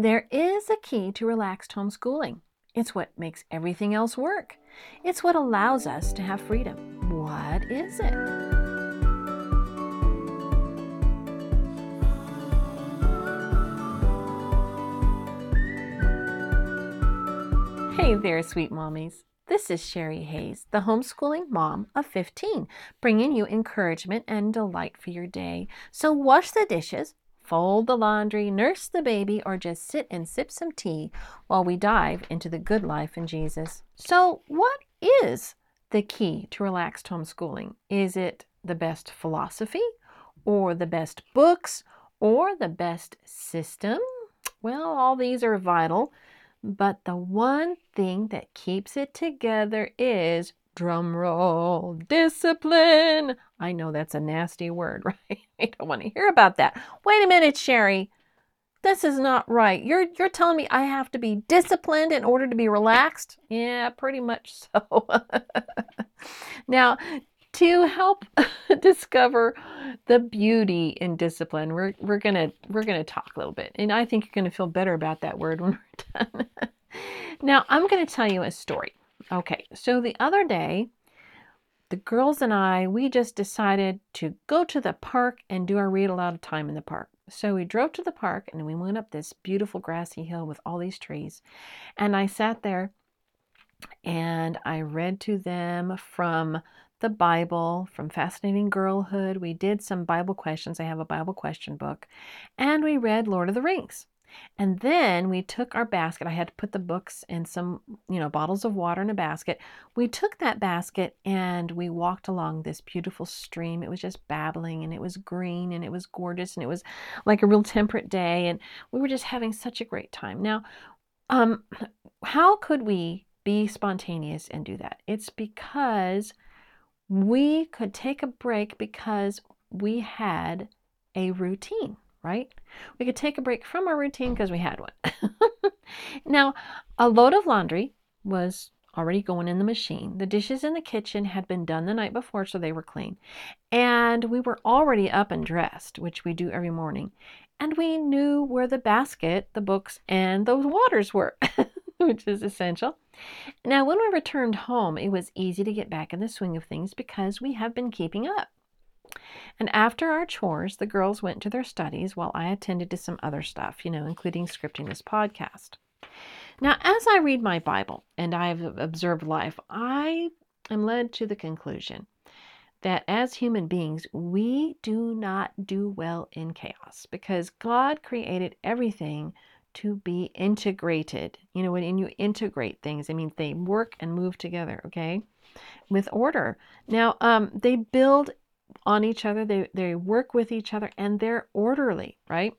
There is a key to relaxed homeschooling. It's what makes everything else work. It's what allows us to have freedom. What is it? Hey there, sweet mommies. This is Sherry Hayes, the homeschooling mom of 15, bringing you encouragement and delight for your day. So wash the dishes, fold the laundry, nurse the baby, or just sit and sip some tea while we dive into the good life in Jesus. So, what is the key to relaxed homeschooling? Is it the best philosophy, or the best books, or the best system? Well, all these are vital, but the one thing that keeps it together is drum roll discipline. I know that's a nasty word, right? I don't want to hear about that. Wait a minute, Sherry. This is not right. You're you're telling me I have to be disciplined in order to be relaxed? Yeah, pretty much so. now, to help discover the beauty in discipline, we're we're gonna we're gonna talk a little bit, and I think you're gonna feel better about that word when we're done. now, I'm gonna tell you a story. Okay, so the other day, the girls and I, we just decided to go to the park and do our read aloud time in the park. So we drove to the park and we went up this beautiful grassy hill with all these trees. And I sat there and I read to them from the Bible, from Fascinating Girlhood. We did some Bible questions. I have a Bible question book. And we read Lord of the Rings. And then we took our basket. I had to put the books and some, you know, bottles of water in a basket. We took that basket and we walked along this beautiful stream. It was just babbling and it was green and it was gorgeous and it was like a real temperate day and we were just having such a great time. Now, um how could we be spontaneous and do that? It's because we could take a break because we had a routine right? We could take a break from our routine because we had one. now, a load of laundry was already going in the machine. The dishes in the kitchen had been done the night before, so they were clean. And we were already up and dressed, which we do every morning. And we knew where the basket, the books, and those waters were, which is essential. Now, when we returned home, it was easy to get back in the swing of things because we have been keeping up. And after our chores, the girls went to their studies while I attended to some other stuff, you know, including scripting this podcast. Now, as I read my Bible and I've observed life, I am led to the conclusion that as human beings, we do not do well in chaos because God created everything to be integrated. You know, when you integrate things, I mean, they work and move together, okay, with order. Now, um, they build on each other, they, they work with each other, and they're orderly, right?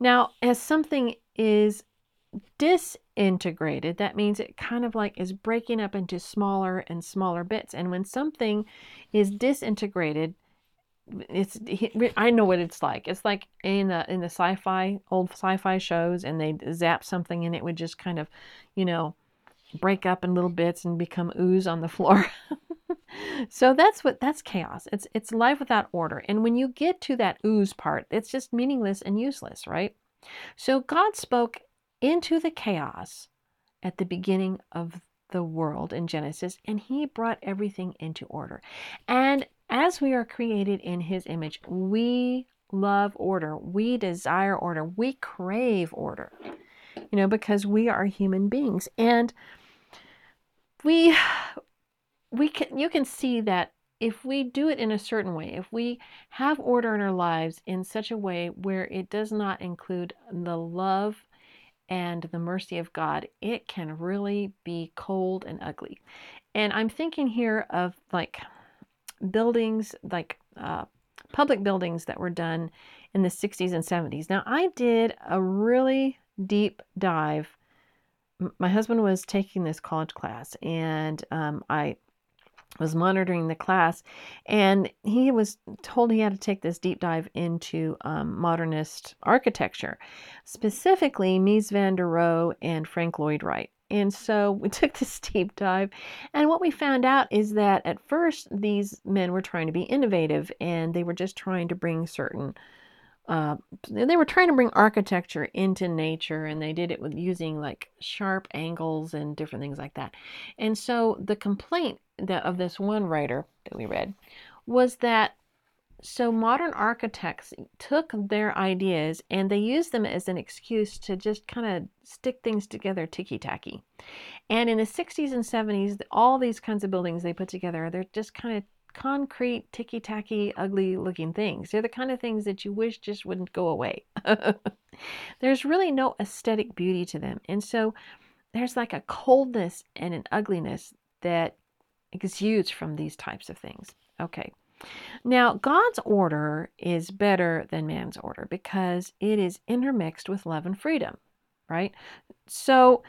Now, as something is disintegrated, that means it kind of like is breaking up into smaller and smaller bits. And when something is disintegrated, it's I know what it's like. It's like in the in the sci-fi old sci-fi shows, and they zap something, and it would just kind of, you know, break up in little bits and become ooze on the floor. so that's what that's chaos. It's it's life without order. And when you get to that ooze part, it's just meaningless and useless, right? So God spoke into the chaos at the beginning of the world in Genesis, and he brought everything into order. And as we are created in his image, we love order. We desire order. We crave order. You know, because we are human beings. And we we can you can see that if we do it in a certain way, if we have order in our lives in such a way where it does not include the love and the mercy of God, it can really be cold and ugly. And I'm thinking here of like buildings, like uh, public buildings that were done in the 60s and 70s. Now, I did a really deep dive. My husband was taking this college class, and um, I was monitoring the class, and he was told he had to take this deep dive into um, modernist architecture, specifically Mies van der Rohe and Frank Lloyd Wright. And so we took this deep dive, and what we found out is that at first these men were trying to be innovative and they were just trying to bring certain uh, they were trying to bring architecture into nature and they did it with using like sharp angles and different things like that. And so the complaint that, of this one writer that we read was that so modern architects took their ideas and they used them as an excuse to just kind of stick things together ticky tacky. And in the 60s and 70s, all these kinds of buildings they put together, they're just kind of concrete, ticky tacky, ugly looking things. They're the kind of things that you wish just wouldn't go away. there's really no aesthetic beauty to them. And so there's like a coldness and an ugliness that exudes from these types of things. Okay. Now, God's order is better than man's order because it is intermixed with love and freedom, right? So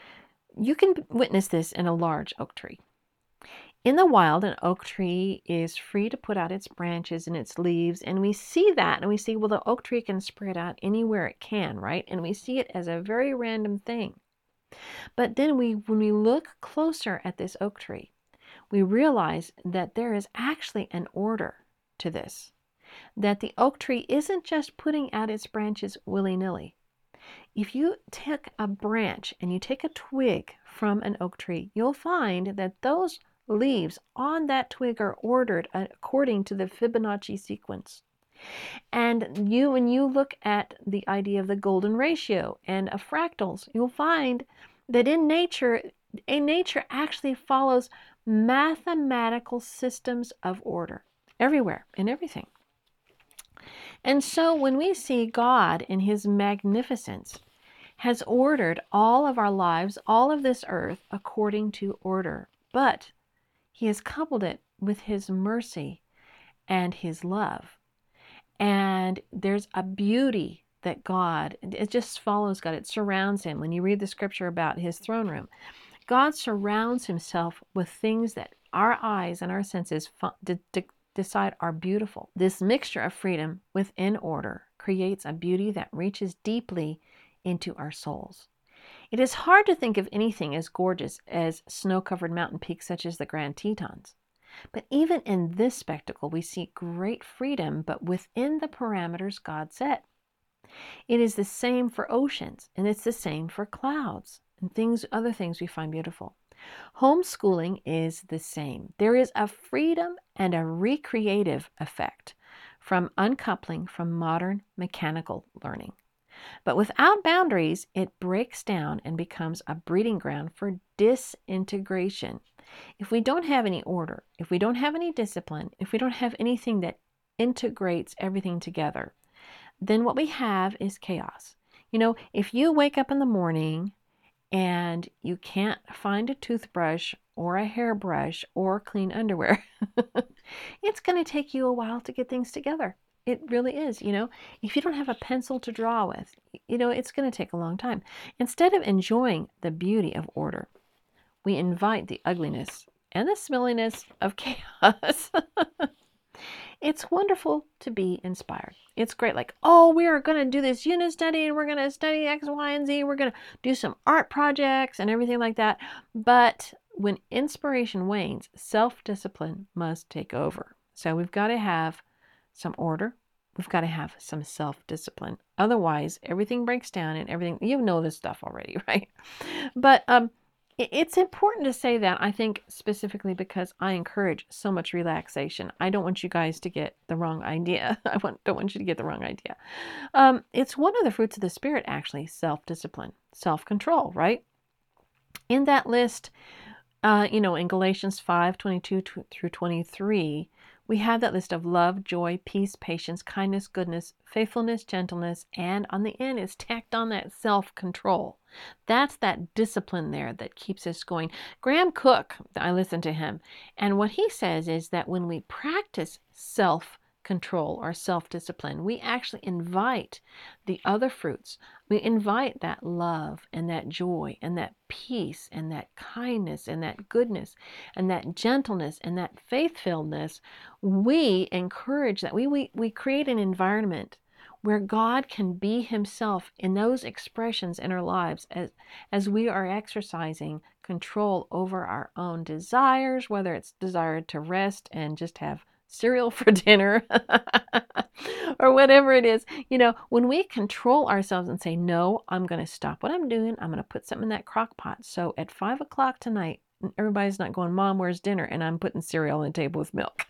you can witness this in a large oak tree. In the wild, an oak tree is free to put out its branches and its leaves, and we see that and we see, well, the oak tree can spread out anywhere it can, right? And we see it as a very random thing. But then we, when we look closer at this oak tree, we realize that there is actually an order to this. That the oak tree isn't just putting out its branches willy nilly. If you take a branch and you take a twig from an oak tree, you'll find that those leaves on that twig are ordered according to the Fibonacci sequence. And you, when you look at the idea of the golden ratio and of fractals, you'll find that in nature, in nature actually follows mathematical systems of order everywhere in everything. And so when we see God in his magnificence has ordered all of our lives, all of this earth according to order, but he has coupled it with his mercy and his love. And there's a beauty that God, it just follows God, it surrounds him. When you read the scripture about his throne room, God surrounds himself with things that our eyes and our senses decide are beautiful. This mixture of freedom within order creates a beauty that reaches deeply into our souls. It is hard to think of anything as gorgeous as snow covered mountain peaks such as the Grand Tetons. But even in this spectacle, we see great freedom, but within the parameters God set. It is the same for oceans, and it's the same for clouds and things, other things we find beautiful. Homeschooling is the same. There is a freedom and a recreative effect from uncoupling from modern mechanical learning. But without boundaries, it breaks down and becomes a breeding ground for disintegration. If we don't have any order, if we don't have any discipline, if we don't have anything that integrates everything together, then what we have is chaos. You know, if you wake up in the morning and you can't find a toothbrush or a hairbrush or clean underwear, it's going to take you a while to get things together. It really is, you know. If you don't have a pencil to draw with, you know, it's going to take a long time. Instead of enjoying the beauty of order, we invite the ugliness and the smelliness of chaos. it's wonderful to be inspired. It's great, like, oh, we are going to do this unit study and we're going to study X, Y, and Z. We're going to do some art projects and everything like that. But when inspiration wanes, self discipline must take over. So we've got to have some order. We've got to have some self discipline. Otherwise, everything breaks down and everything, you know this stuff already, right? But um, it's important to say that, I think, specifically because I encourage so much relaxation. I don't want you guys to get the wrong idea. I want, don't want you to get the wrong idea. Um, it's one of the fruits of the Spirit, actually self discipline, self control, right? In that list, uh, you know, in Galatians 5 22 through 23, we have that list of love, joy, peace, patience, kindness, goodness, faithfulness, gentleness, and on the end is tacked on that self control. That's that discipline there that keeps us going. Graham Cooke, I listen to him, and what he says is that when we practice self control or self discipline. We actually invite the other fruits. We invite that love and that joy and that peace and that kindness and that goodness and that gentleness and that faithfulness. We encourage that. We, we, we create an environment where God can be Himself in those expressions in our lives as, as we are exercising control over our own desires, whether it's desire to rest and just have cereal for dinner or whatever it is. You know, when we control ourselves and say, no, I'm going to stop what I'm doing, I'm going to put something in that crock pot. So at five o'clock tonight, everybody's not going, Mom, where's dinner? And I'm putting cereal on the table with milk.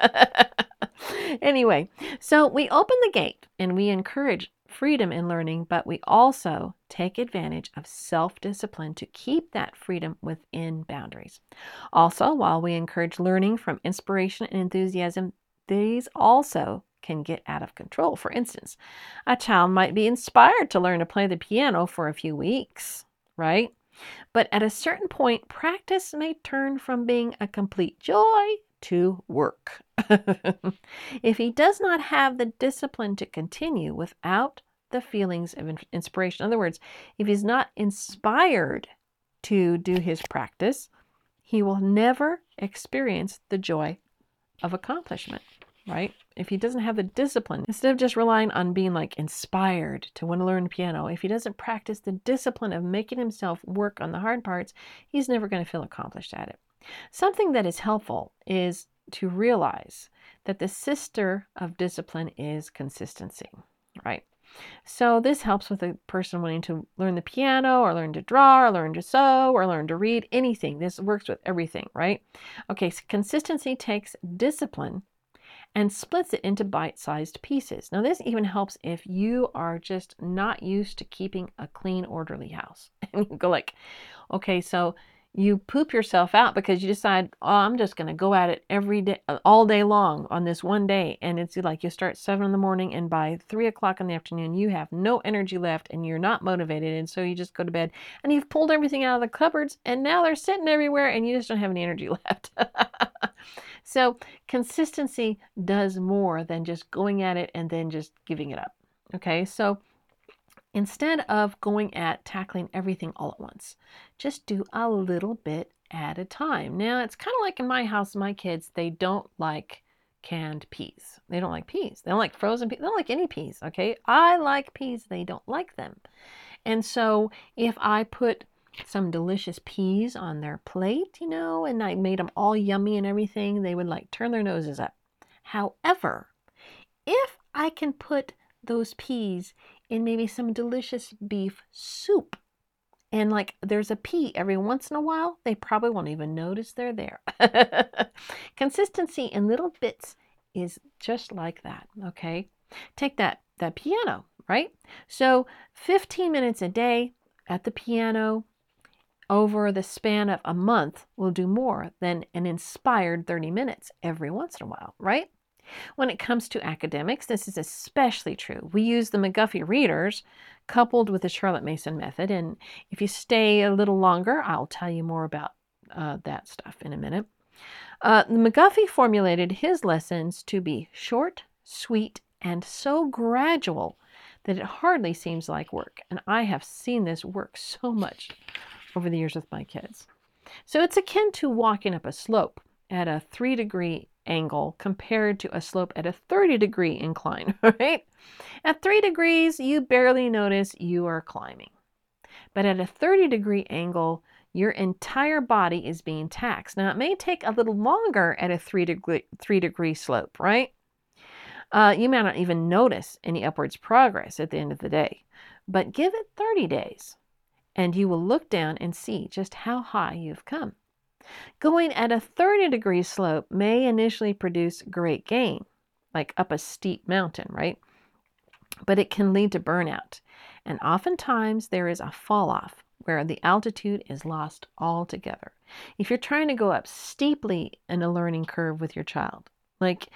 anyway, so we open the gate and we encourage freedom in learning, but we also take advantage of self discipline to keep that freedom within boundaries. Also, while we encourage learning from inspiration and enthusiasm, these also can get out of control. For instance, a child might be inspired to learn to play the piano for a few weeks, right? But at a certain point, practice may turn from being a complete joy to work. if he does not have the discipline to continue without the feelings of inspiration, in other words, if he's not inspired to do his practice, he will never experience the joy of accomplishment, right? If he doesn't have the discipline, instead of just relying on being like inspired to want to learn piano, if he doesn't practice the discipline of making himself work on the hard parts, he's never going to feel accomplished at it. Something that is helpful is to realize that the sister of discipline is consistency, right? So this helps with a person wanting to learn the piano or learn to draw or learn to sew or learn to read, anything. This works with everything, right? Okay, so consistency takes discipline and splits it into bite-sized pieces. Now this even helps if you are just not used to keeping a clean, orderly house. And you go like, okay, so you poop yourself out because you decide, oh, I'm just going to go at it every day, all day long on this one day. And it's like you start seven in the morning, and by three o'clock in the afternoon, you have no energy left and you're not motivated. And so you just go to bed and you've pulled everything out of the cupboards, and now they're sitting everywhere, and you just don't have any energy left. So consistency does more than just going at it and then just giving it up. Okay, so Instead of going at tackling everything all at once, just do a little bit at a time. Now, it's kind of like in my house, my kids, they don't like canned peas. They don't like peas. They don't like frozen peas. They don't like any peas, okay? I like peas. They don't like them. And so if I put some delicious peas on their plate, you know, and I made them all yummy and everything, they would like turn their noses up. However, if I can put those peas in maybe some delicious beef soup. And like there's a pea every once in a while, they probably won't even notice they're there. Consistency in little bits is just like that, okay? Take that that piano, right? So 15 minutes a day at the piano over the span of a month will do more than an inspired 30 minutes every once in a while, right? When it comes to academics, this is especially true. We use the McGuffey readers coupled with the Charlotte Mason method. And if you stay a little longer, I'll tell you more about uh, that stuff in a minute. Uh, McGuffey formulated his lessons to be short, sweet, and so gradual that it hardly seems like work. And I have seen this work so much over the years with my kids. So it's akin to walking up a slope at a three degree angle compared to a slope at a 30 degree incline, right? At 3 degrees, you barely notice you are climbing. But at a 30 degree angle, your entire body is being taxed. Now, it may take a little longer at a 3 degree, three degree slope, right? Uh, you may not even notice any upwards progress at the end of the day. But give it 30 days, and you will look down and see just how high you've come. Going at a 30 degree slope may initially produce great gain, like up a steep mountain, right? But it can lead to burnout. And oftentimes there is a fall off where the altitude is lost altogether. If you're trying to go up steeply in a learning curve with your child, like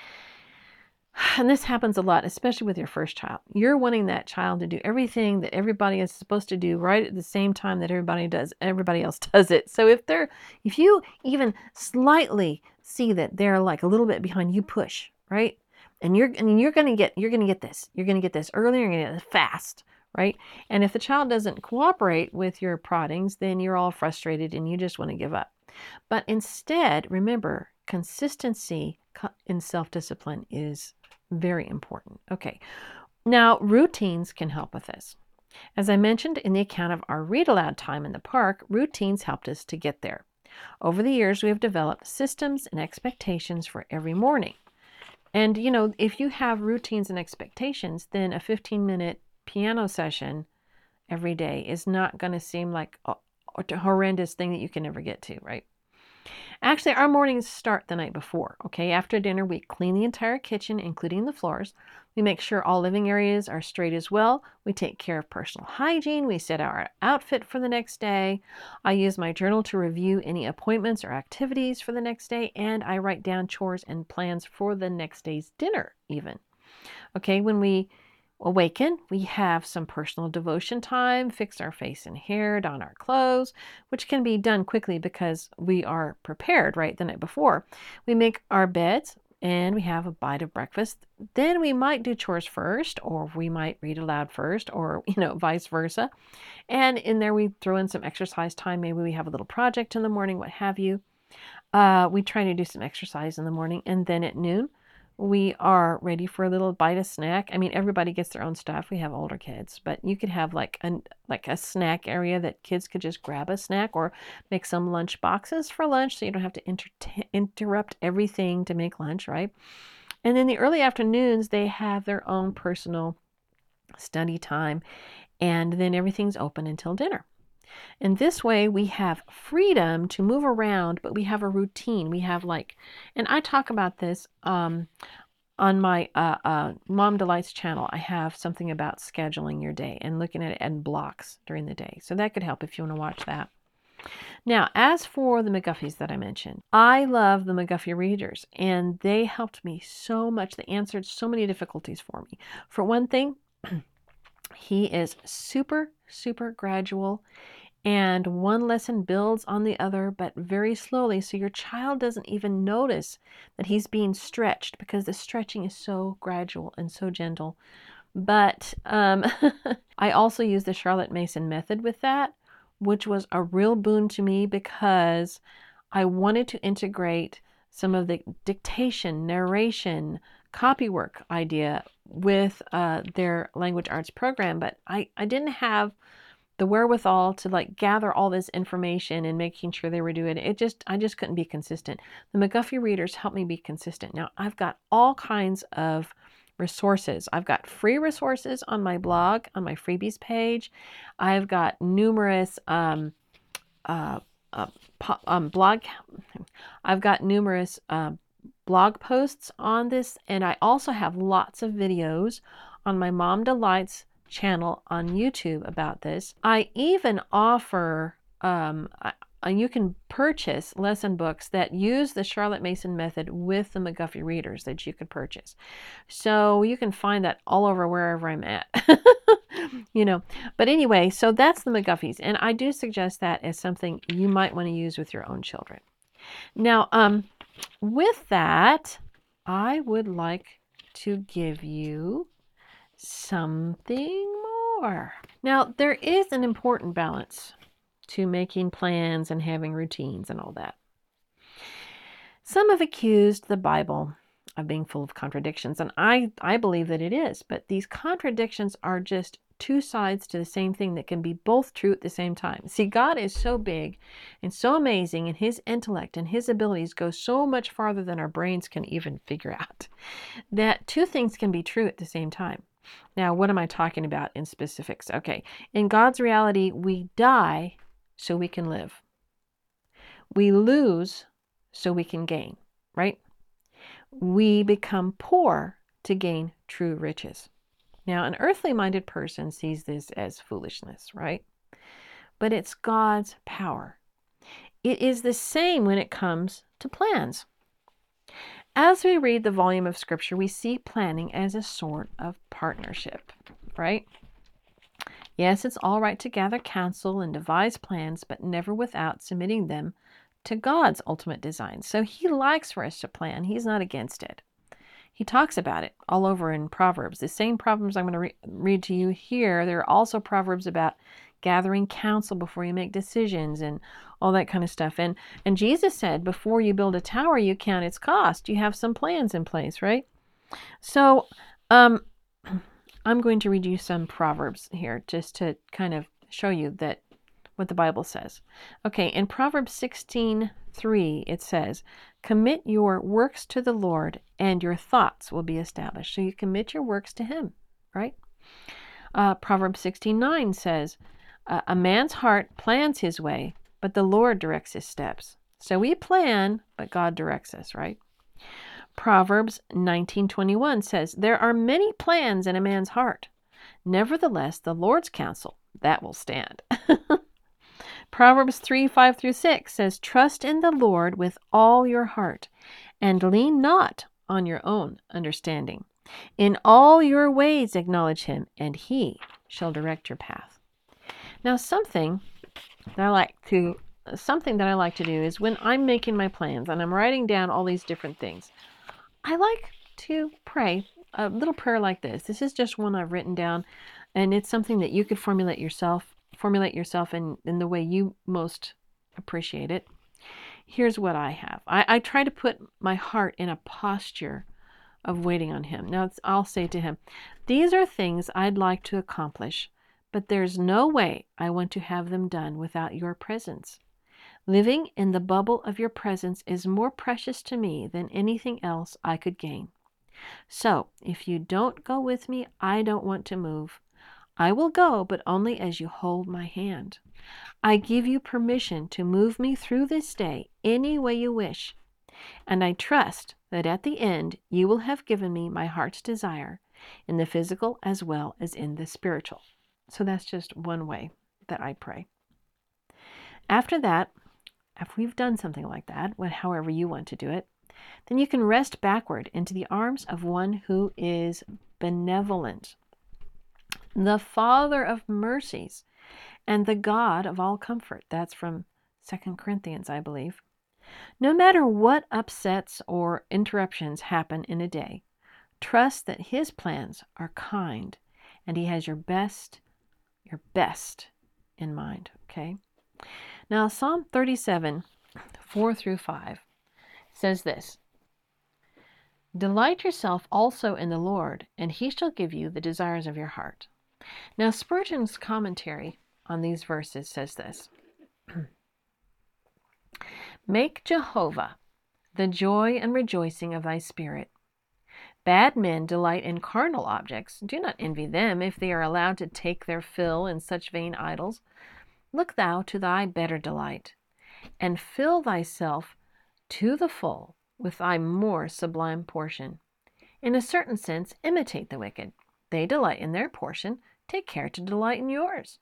and this happens a lot, especially with your first child. You're wanting that child to do everything that everybody is supposed to do right at the same time that everybody does everybody else does it. So if they're if you even slightly see that they're like a little bit behind, you push, right? And you're and you're gonna get you're gonna get this. You're gonna get this early, you're gonna get it fast, right? And if the child doesn't cooperate with your proddings, then you're all frustrated and you just want to give up. But instead, remember, consistency in self-discipline is very important. Okay, now routines can help with this. As I mentioned in the account of our read aloud time in the park, routines helped us to get there. Over the years, we have developed systems and expectations for every morning. And, you know, if you have routines and expectations, then a 15 minute piano session every day is not going to seem like a, a horrendous thing that you can never get to, right? Actually, our mornings start the night before. Okay, after dinner, we clean the entire kitchen, including the floors. We make sure all living areas are straight as well. We take care of personal hygiene. We set our outfit for the next day. I use my journal to review any appointments or activities for the next day, and I write down chores and plans for the next day's dinner, even. Okay, when we awaken, we have some personal devotion time, fix our face and hair, don our clothes, which can be done quickly because we are prepared right the night before. We make our beds and we have a bite of breakfast. Then we might do chores first, or we might read aloud first, or you know, vice versa. And in there, we throw in some exercise time. Maybe we have a little project in the morning, what have you. Uh, we try to do some exercise in the morning, and then at noon, we are ready for a little bite of snack. I mean, everybody gets their own stuff. We have older kids, but you could have like a like a snack area that kids could just grab a snack or make some lunch boxes for lunch, so you don't have to inter- interrupt everything to make lunch, right? And in the early afternoons, they have their own personal study time, and then everything's open until dinner. And this way we have freedom to move around, but we have a routine. We have like, and I talk about this um, on my uh, uh, Mom Delights channel. I have something about scheduling your day and looking at it in blocks during the day. So that could help if you want to watch that. Now, as for the McGuffeys that I mentioned, I love the McGuffey readers, and they helped me so much. They answered so many difficulties for me. For one thing, he is super, super gradual and one lesson builds on the other, but very slowly. So your child doesn't even notice that he's being stretched because the stretching is so gradual and so gentle. But um, I also use the Charlotte Mason method with that, which was a real boon to me because I wanted to integrate some of the dictation, narration, copywork idea with uh, their language arts program, but I, I didn't have the wherewithal to like gather all this information and making sure they were doing it. It just, I just couldn't be consistent. The McGuffey readers helped me be consistent. Now, I've got all kinds of resources. I've got free resources on my blog, on my freebies page. I've got numerous um, uh, uh, um, blog. I've got numerous uh, blog posts on this, and I also have lots of videos on my Mom Delights channel on YouTube about this. I even offer, um, you can purchase lesson books that use the Charlotte Mason method with the McGuffey readers that you could purchase. So you can find that all over wherever I'm at. you know, but anyway, so that's the McGuffeys. And I do suggest that as something you might want to use with your own children. Now, um, with that, I would like to give you something more. Now, there is an important balance to making plans and having routines and all that. Some have accused the Bible of being full of contradictions, and I, I believe that it is, but these contradictions are just two sides to the same thing that can be both true at the same time. See, God is so big and so amazing, and His intellect and His abilities go so much farther than our brains can even figure out, that two things can be true at the same time. Now, what am I talking about in specifics? Okay, in God's reality, we die so we can live, we lose so we can gain, right? We become poor to gain true riches. Now, an earthly minded person sees this as foolishness, right? But it's God's power. It is the same when it comes to plans. As we read the volume of Scripture, we see planning as a sort of partnership, right? Yes, it's all right to gather counsel and devise plans, but never without submitting them to God's ultimate design. So He likes for us to plan, He's not against it. He talks about it all over in Proverbs. The same Proverbs I'm going to re- read to you here, there are also Proverbs about gathering counsel before you make decisions and all that kind of stuff. And and Jesus said, before you build a tower, you count its cost. You have some plans in place, right? So, um, I'm going to read you some proverbs here just to kind of show you that what the Bible says. Okay, in Proverbs 16 3, it says, Commit your works to the Lord, and your thoughts will be established. So you commit your works to Him, right? Uh, Proverbs 16 9 says, A man's heart plans his way, but the Lord directs his steps. So we plan, but God directs us, right? Proverbs 19:21 says, "There are many plans in a man's heart. Nevertheless, the Lord's counsel, that will stand." Proverbs 3 5 through 6 says, Trust in the Lord with all your heart, and lean not on your own understanding. In all your ways acknowledge him, and he shall direct your path. Now, something that I like to something that I like to do is when I'm making my plans and I'm writing down all these different things, I like to pray a little prayer like this. This is just one I've written down, and it's something that you could formulate yourself, formulate yourself in, in the way you most appreciate it. Here's what I have I, I try to put my heart in a posture of waiting on Him. Now, I'll say to Him, These are things I'd like to accomplish, but there's no way I want to have them done without your presence. Living in the bubble of your presence is more precious to me than anything else I could gain. So, if you don't go with me, I don't want to move. I will go, but only as you hold my hand. I give you permission to move me through this day any way you wish, and I trust that at the end you will have given me my heart's desire in the physical as well as in the spiritual. So that's just one way that I pray. After that, after we've done something like that, however you want to do it, then you can rest backward into the arms of one who is benevolent, the Father of mercies, and the God of all comfort. That's from Second Corinthians, I believe. No matter what upsets or interruptions happen in a day, trust that His plans are kind and He has your best, your best in mind. Okay? Now, Psalm 37, 4 through 5 says this Delight yourself also in the Lord, and he shall give you the desires of your heart. Now, Spurgeon's commentary on these verses says this Make Jehovah the joy and rejoicing of thy spirit. Bad men delight in carnal objects. Do not envy them if they are allowed to take their fill in such vain idols. Look thou to thy better delight, and fill thyself to the full with thy more sublime portion. In a certain sense, imitate the wicked. They delight in their portion, take care to delight in yours.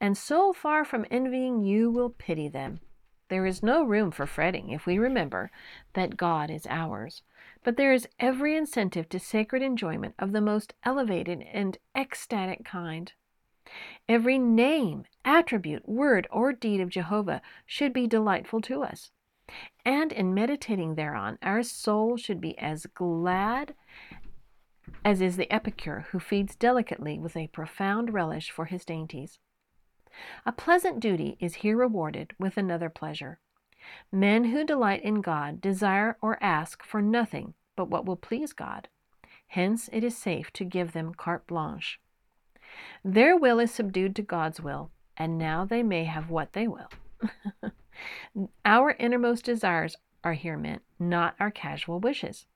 And so far from envying, you will pity them. There is no room for fretting if we remember that God is ours. But there is every incentive to sacred enjoyment of the most elevated and ecstatic kind. Every name, attribute, word, or deed of Jehovah should be delightful to us. And in meditating thereon, our soul should be as glad as is the epicure who feeds delicately with a profound relish for his dainties. A pleasant duty is here rewarded with another pleasure. Men who delight in God desire or ask for nothing but what will please God. Hence, it is safe to give them carte blanche. Their will is subdued to God's will, and now they may have what they will. our innermost desires are here meant, not our casual wishes.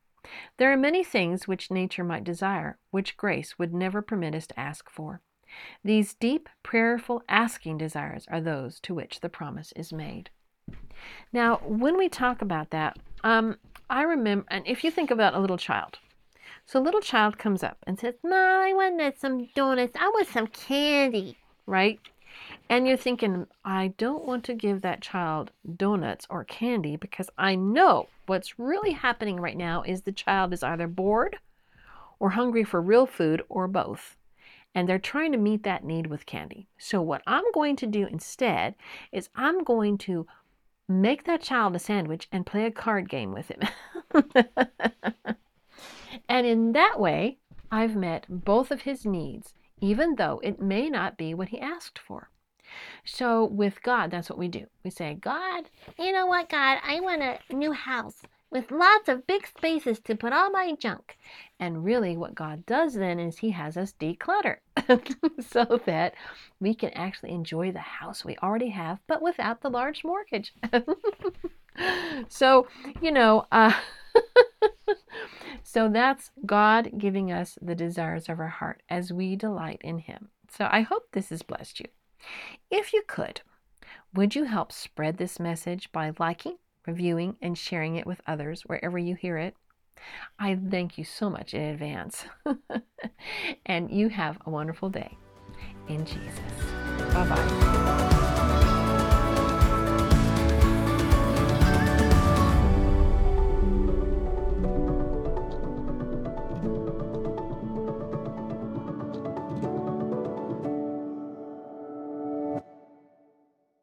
There are many things which nature might desire, which grace would never permit us to ask for. These deep, prayerful, asking desires are those to which the promise is made. Now, when we talk about that, um, I remember, and if you think about a little child, so a little child comes up and says, Mom, I want some donuts. I want some candy, right? And you're thinking, I don't want to give that child donuts or candy because I know what's really happening right now is the child is either bored or hungry for real food or both. And they're trying to meet that need with candy. So, what I'm going to do instead is I'm going to make that child a sandwich and play a card game with him. And in that way, I've met both of his needs, even though it may not be what he asked for. So with God, that's what we do. We say, God, you know what, God, I want a new house. with lots of big spaces to put all my junk. And really, what God does then is He has us declutter so that we can actually enjoy the house we already have, but without the large mortgage. so, you know, uh, so that's God giving us the desires of our heart as we delight in Him. So I hope this has blessed you. If you could, would you help spread this message by liking, reviewing, and sharing it with others wherever you hear it? I thank you so much in advance. and you have a wonderful day. In Jesus. Bye bye.